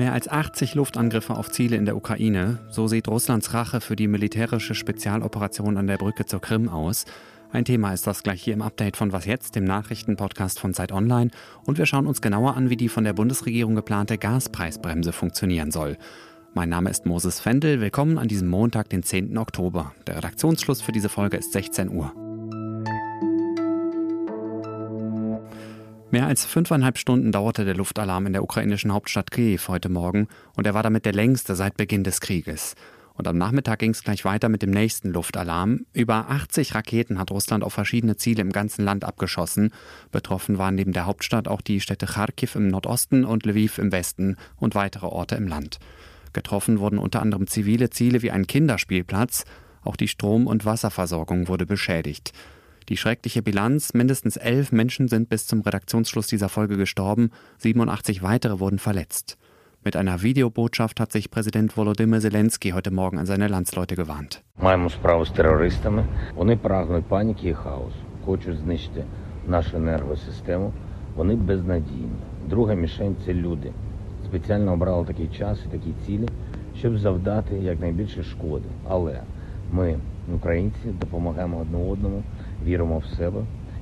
Mehr als 80 Luftangriffe auf Ziele in der Ukraine, so sieht Russlands Rache für die militärische Spezialoperation an der Brücke zur Krim aus. Ein Thema ist das gleich hier im Update von Was jetzt, dem Nachrichtenpodcast von Zeit Online. Und wir schauen uns genauer an, wie die von der Bundesregierung geplante Gaspreisbremse funktionieren soll. Mein Name ist Moses Fendel. Willkommen an diesem Montag, den 10. Oktober. Der Redaktionsschluss für diese Folge ist 16 Uhr. Mehr als fünfeinhalb Stunden dauerte der Luftalarm in der ukrainischen Hauptstadt Kiew heute Morgen und er war damit der längste seit Beginn des Krieges. Und am Nachmittag ging es gleich weiter mit dem nächsten Luftalarm. Über 80 Raketen hat Russland auf verschiedene Ziele im ganzen Land abgeschossen. Betroffen waren neben der Hauptstadt auch die Städte Kharkiv im Nordosten und Lviv im Westen und weitere Orte im Land. Getroffen wurden unter anderem zivile Ziele wie ein Kinderspielplatz. Auch die Strom- und Wasserversorgung wurde beschädigt. Die schreckliche Bilanz, mindestens elf Menschen sind bis zum Redaktionsschluss dieser Folge gestorben, 87 weitere wurden verletzt. Mit einer Videobotschaft hat sich Präsident Volodymyr Zelensky heute Morgen an seine Landsleute gewarnt. Маємо справу з терористами. Вони прагнуть паніки і хаосу, хочуть знищити нашу енергосистему. Вони безнадійні. Друга мішень це люди. Спеціально обрали такий час і такі цілі, щоб завдати якнайбільше шкоди. Але ми, українці, допомагаємо одне одному, віримо в себе,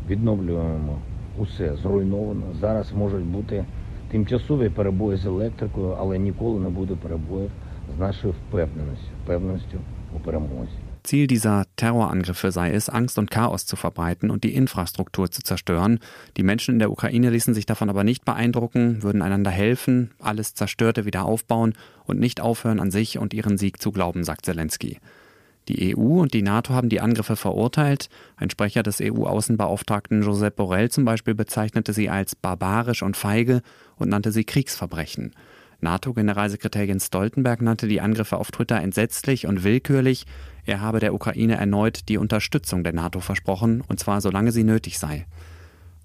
відновлюємо усе зруйновано. Зараз можуть бути тимчасові перебої з електрикою, але ніколи не буде перебоїв з нашою впевненістю, впевненістю у перемозі. Ziel dieser Terrorangriffe sei es, Angst und Chaos zu verbreiten und die Infrastruktur zu zerstören. Die Menschen in der Ukraine ließen sich davon aber nicht beeindrucken, würden einander helfen, alles Zerstörte wieder aufbauen und nicht aufhören, an sich und ihren Sieg zu glauben, sagt Zelensky. Die EU und die NATO haben die Angriffe verurteilt. Ein Sprecher des EU-Außenbeauftragten Josep Borrell zum Beispiel bezeichnete sie als barbarisch und feige und nannte sie Kriegsverbrechen. NATO-Generalsekretär Jens Stoltenberg nannte die Angriffe auf Twitter entsetzlich und willkürlich. Er habe der Ukraine erneut die Unterstützung der NATO versprochen, und zwar solange sie nötig sei.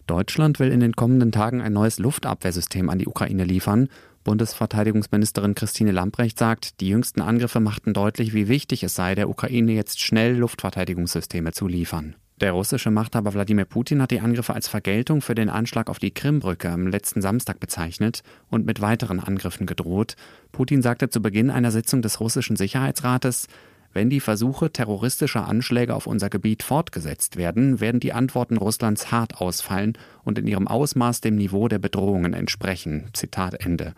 Deutschland will in den kommenden Tagen ein neues Luftabwehrsystem an die Ukraine liefern. Bundesverteidigungsministerin Christine Lambrecht sagt, die jüngsten Angriffe machten deutlich, wie wichtig es sei, der Ukraine jetzt schnell Luftverteidigungssysteme zu liefern. Der russische Machthaber Wladimir Putin hat die Angriffe als Vergeltung für den Anschlag auf die Krimbrücke am letzten Samstag bezeichnet und mit weiteren Angriffen gedroht. Putin sagte zu Beginn einer Sitzung des russischen Sicherheitsrates, wenn die Versuche terroristischer Anschläge auf unser Gebiet fortgesetzt werden, werden die Antworten Russlands hart ausfallen und in ihrem Ausmaß dem Niveau der Bedrohungen entsprechen. Zitat Ende.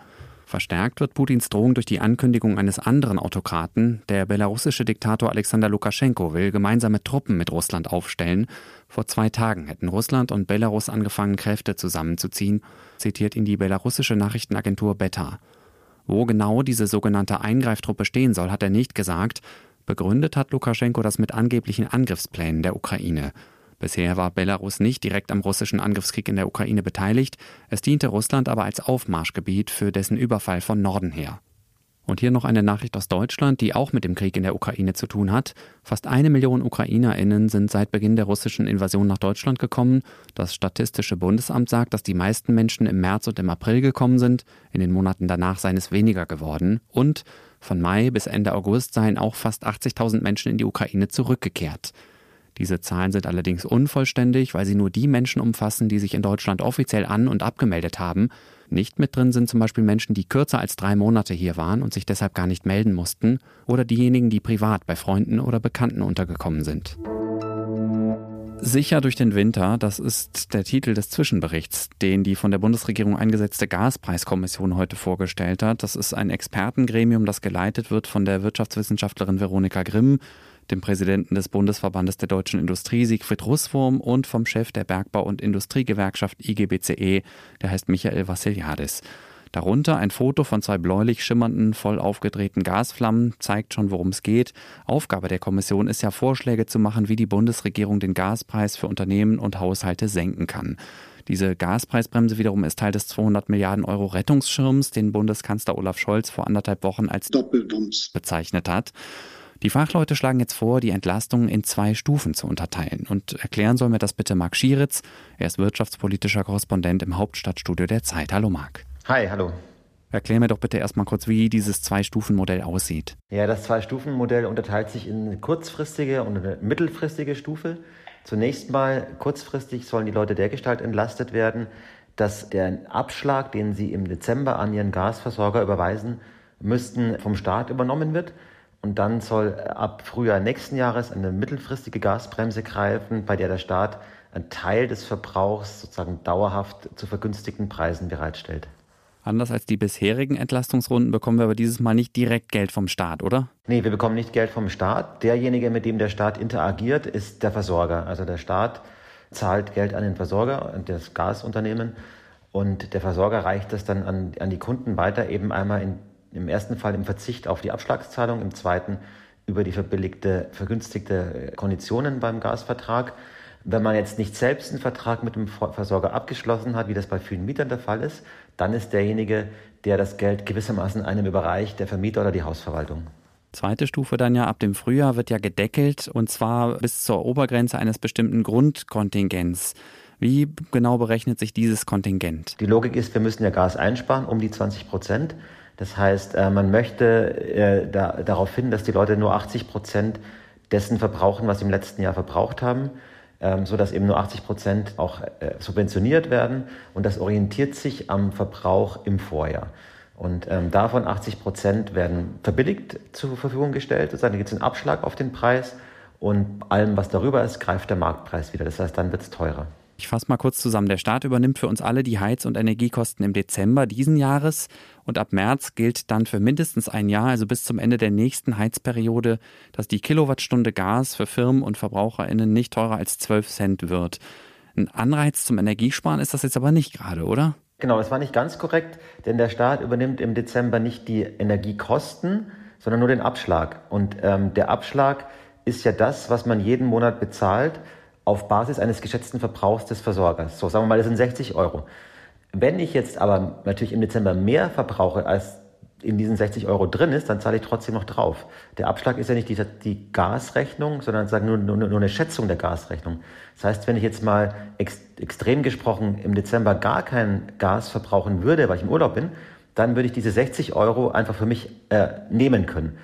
Verstärkt wird Putins Drohung durch die Ankündigung eines anderen Autokraten. Der belarussische Diktator Alexander Lukaschenko will gemeinsame Truppen mit Russland aufstellen. Vor zwei Tagen hätten Russland und Belarus angefangen, Kräfte zusammenzuziehen, zitiert ihn die belarussische Nachrichtenagentur Beta. Wo genau diese sogenannte Eingreiftruppe stehen soll, hat er nicht gesagt. Begründet hat Lukaschenko das mit angeblichen Angriffsplänen der Ukraine. Bisher war Belarus nicht direkt am russischen Angriffskrieg in der Ukraine beteiligt, es diente Russland aber als Aufmarschgebiet für dessen Überfall von Norden her. Und hier noch eine Nachricht aus Deutschland, die auch mit dem Krieg in der Ukraine zu tun hat. Fast eine Million Ukrainerinnen sind seit Beginn der russischen Invasion nach Deutschland gekommen. Das Statistische Bundesamt sagt, dass die meisten Menschen im März und im April gekommen sind. In den Monaten danach seien es weniger geworden. Und von Mai bis Ende August seien auch fast 80.000 Menschen in die Ukraine zurückgekehrt. Diese Zahlen sind allerdings unvollständig, weil sie nur die Menschen umfassen, die sich in Deutschland offiziell an- und abgemeldet haben. Nicht mit drin sind zum Beispiel Menschen, die kürzer als drei Monate hier waren und sich deshalb gar nicht melden mussten, oder diejenigen, die privat bei Freunden oder Bekannten untergekommen sind. Sicher durch den Winter, das ist der Titel des Zwischenberichts, den die von der Bundesregierung eingesetzte Gaspreiskommission heute vorgestellt hat. Das ist ein Expertengremium, das geleitet wird von der Wirtschaftswissenschaftlerin Veronika Grimm, dem Präsidenten des Bundesverbandes der deutschen Industrie Siegfried Russwurm und vom Chef der Bergbau- und Industriegewerkschaft IGBCE, der heißt Michael Vassiliadis. Darunter ein Foto von zwei bläulich schimmernden, voll aufgedrehten Gasflammen zeigt schon, worum es geht. Aufgabe der Kommission ist ja, Vorschläge zu machen, wie die Bundesregierung den Gaspreis für Unternehmen und Haushalte senken kann. Diese Gaspreisbremse wiederum ist Teil des 200 Milliarden Euro Rettungsschirms, den Bundeskanzler Olaf Scholz vor anderthalb Wochen als Doppelwumms bezeichnet hat. Die Fachleute schlagen jetzt vor, die Entlastung in zwei Stufen zu unterteilen. Und erklären soll mir das bitte Marc Schieritz. Er ist wirtschaftspolitischer Korrespondent im Hauptstadtstudio der Zeit. Hallo Marc. Hi, hallo. Erklär mir doch bitte erstmal kurz, wie dieses Zwei-Stufen-Modell aussieht. Ja, das Zwei-Stufen-Modell unterteilt sich in eine kurzfristige und eine mittelfristige Stufe. Zunächst mal kurzfristig sollen die Leute dergestalt entlastet werden, dass der Abschlag, den sie im Dezember an ihren Gasversorger überweisen müssten, vom Staat übernommen wird. Und dann soll ab Frühjahr nächsten Jahres eine mittelfristige Gasbremse greifen, bei der der Staat einen Teil des Verbrauchs sozusagen dauerhaft zu vergünstigten Preisen bereitstellt. Anders als die bisherigen Entlastungsrunden bekommen wir aber dieses Mal nicht direkt Geld vom Staat, oder? Nee, wir bekommen nicht Geld vom Staat. Derjenige, mit dem der Staat interagiert, ist der Versorger. Also der Staat zahlt Geld an den Versorger, das Gasunternehmen, und der Versorger reicht das dann an, an die Kunden weiter, eben einmal in, im ersten Fall im Verzicht auf die Abschlagszahlung, im zweiten über die verbilligte, vergünstigte Konditionen beim Gasvertrag. Wenn man jetzt nicht selbst einen Vertrag mit dem Versorger abgeschlossen hat, wie das bei vielen Mietern der Fall ist, dann ist derjenige, der das Geld gewissermaßen einem überreicht, der Vermieter oder die Hausverwaltung. Zweite Stufe dann ja ab dem Frühjahr wird ja gedeckelt und zwar bis zur Obergrenze eines bestimmten Grundkontingents. Wie genau berechnet sich dieses Kontingent? Die Logik ist, wir müssen ja Gas einsparen, um die 20 Prozent. Das heißt, äh, man möchte äh, darauf hin, dass die Leute nur 80 Prozent dessen verbrauchen, was sie im letzten Jahr verbraucht haben. Ähm, so dass eben nur 80 Prozent auch äh, subventioniert werden. Und das orientiert sich am Verbrauch im Vorjahr. Und ähm, davon 80 Prozent werden verbilligt zur Verfügung gestellt. Sozusagen, da gibt es einen Abschlag auf den Preis und allem, was darüber ist, greift der Marktpreis wieder. Das heißt, dann wird es teurer. Ich fasse mal kurz zusammen. Der Staat übernimmt für uns alle die Heiz- und Energiekosten im Dezember diesen Jahres und ab März gilt dann für mindestens ein Jahr, also bis zum Ende der nächsten Heizperiode, dass die Kilowattstunde Gas für Firmen und VerbraucherInnen nicht teurer als 12 Cent wird. Ein Anreiz zum Energiesparen ist das jetzt aber nicht gerade, oder? Genau, das war nicht ganz korrekt, denn der Staat übernimmt im Dezember nicht die Energiekosten, sondern nur den Abschlag. Und ähm, der Abschlag ist ja das, was man jeden Monat bezahlt auf Basis eines geschätzten Verbrauchs des Versorgers. So, sagen wir mal, das sind 60 Euro. Wenn ich jetzt aber natürlich im Dezember mehr verbrauche, als in diesen 60 Euro drin ist, dann zahle ich trotzdem noch drauf. Der Abschlag ist ja nicht die, die Gasrechnung, sondern sagen nur, nur, nur, eine Schätzung der Gasrechnung. Das heißt, wenn ich jetzt mal ex, extrem gesprochen im Dezember gar kein Gas verbrauchen würde, weil ich im Urlaub bin, dann würde ich diese 60 Euro einfach für mich äh, nehmen können.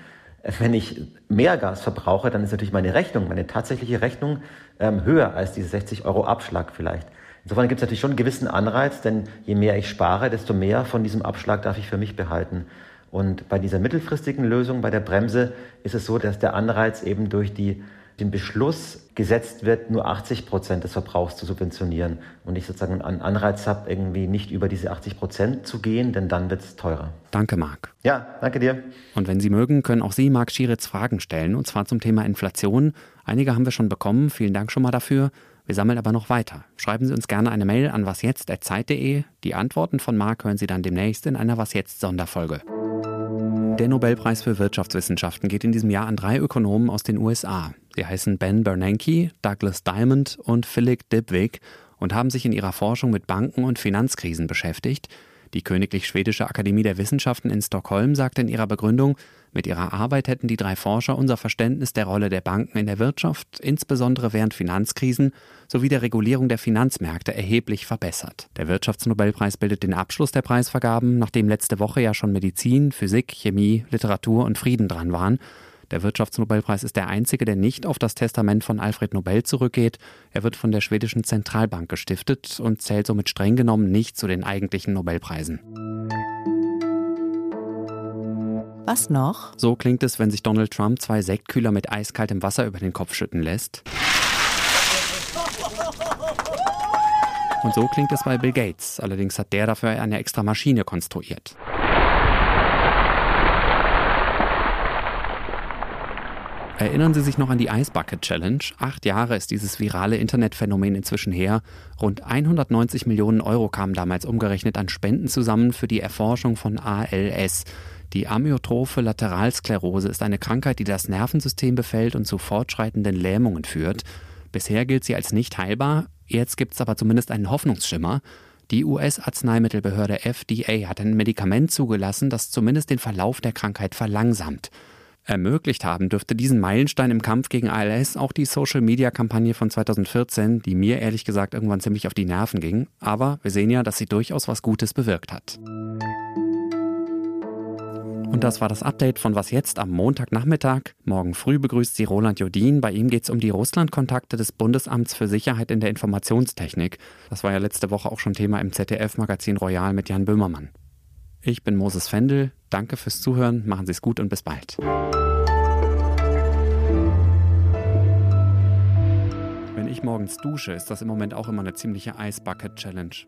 Wenn ich mehr Gas verbrauche, dann ist natürlich meine Rechnung, meine tatsächliche Rechnung ähm, höher als diese 60 Euro Abschlag vielleicht. Insofern gibt es natürlich schon einen gewissen Anreiz, denn je mehr ich spare, desto mehr von diesem Abschlag darf ich für mich behalten. Und bei dieser mittelfristigen Lösung, bei der Bremse, ist es so, dass der Anreiz eben durch die den Beschluss gesetzt wird, nur 80 Prozent des Verbrauchs zu subventionieren und ich sozusagen einen Anreiz habe, irgendwie nicht über diese 80 Prozent zu gehen, denn dann wird es teurer. Danke, Marc. Ja, danke dir. Und wenn Sie mögen, können auch Sie Marc Schieritz Fragen stellen, und zwar zum Thema Inflation. Einige haben wir schon bekommen, vielen Dank schon mal dafür. Wir sammeln aber noch weiter. Schreiben Sie uns gerne eine Mail an wasjetzt.zeit.de. Die Antworten von Marc hören Sie dann demnächst in einer Was jetzt Sonderfolge. Der Nobelpreis für Wirtschaftswissenschaften geht in diesem Jahr an drei Ökonomen aus den USA. Sie heißen Ben Bernanke, Douglas Diamond und Philip Dybvig und haben sich in ihrer Forschung mit Banken und Finanzkrisen beschäftigt. Die Königlich Schwedische Akademie der Wissenschaften in Stockholm sagte in ihrer Begründung, mit ihrer Arbeit hätten die drei Forscher unser Verständnis der Rolle der Banken in der Wirtschaft, insbesondere während Finanzkrisen, sowie der Regulierung der Finanzmärkte erheblich verbessert. Der Wirtschaftsnobelpreis bildet den Abschluss der Preisvergaben, nachdem letzte Woche ja schon Medizin, Physik, Chemie, Literatur und Frieden dran waren. Der Wirtschaftsnobelpreis ist der einzige, der nicht auf das Testament von Alfred Nobel zurückgeht. Er wird von der schwedischen Zentralbank gestiftet und zählt somit streng genommen nicht zu den eigentlichen Nobelpreisen. Was noch? So klingt es, wenn sich Donald Trump zwei Sektkühler mit eiskaltem Wasser über den Kopf schütten lässt. Und so klingt es bei Bill Gates. Allerdings hat der dafür eine extra Maschine konstruiert. Erinnern Sie sich noch an die Ice Bucket Challenge? Acht Jahre ist dieses virale Internetphänomen inzwischen her. Rund 190 Millionen Euro kamen damals umgerechnet an Spenden zusammen für die Erforschung von ALS. Die amyotrophe Lateralsklerose ist eine Krankheit, die das Nervensystem befällt und zu fortschreitenden Lähmungen führt. Bisher gilt sie als nicht heilbar, jetzt gibt es aber zumindest einen Hoffnungsschimmer. Die US-Arzneimittelbehörde FDA hat ein Medikament zugelassen, das zumindest den Verlauf der Krankheit verlangsamt. Ermöglicht haben dürfte diesen Meilenstein im Kampf gegen ALS auch die Social-Media-Kampagne von 2014, die mir ehrlich gesagt irgendwann ziemlich auf die Nerven ging. Aber wir sehen ja, dass sie durchaus was Gutes bewirkt hat. Und das war das Update von Was jetzt am Montagnachmittag. Morgen früh begrüßt Sie Roland Jodin. Bei ihm geht es um die Russland-Kontakte des Bundesamts für Sicherheit in der Informationstechnik. Das war ja letzte Woche auch schon Thema im ZDF-Magazin Royal mit Jan Böhmermann. Ich bin Moses Fendel. Danke fürs Zuhören. Machen Sie es gut und bis bald. Wenn ich morgens dusche, ist das im Moment auch immer eine ziemliche Eisbucket-Challenge.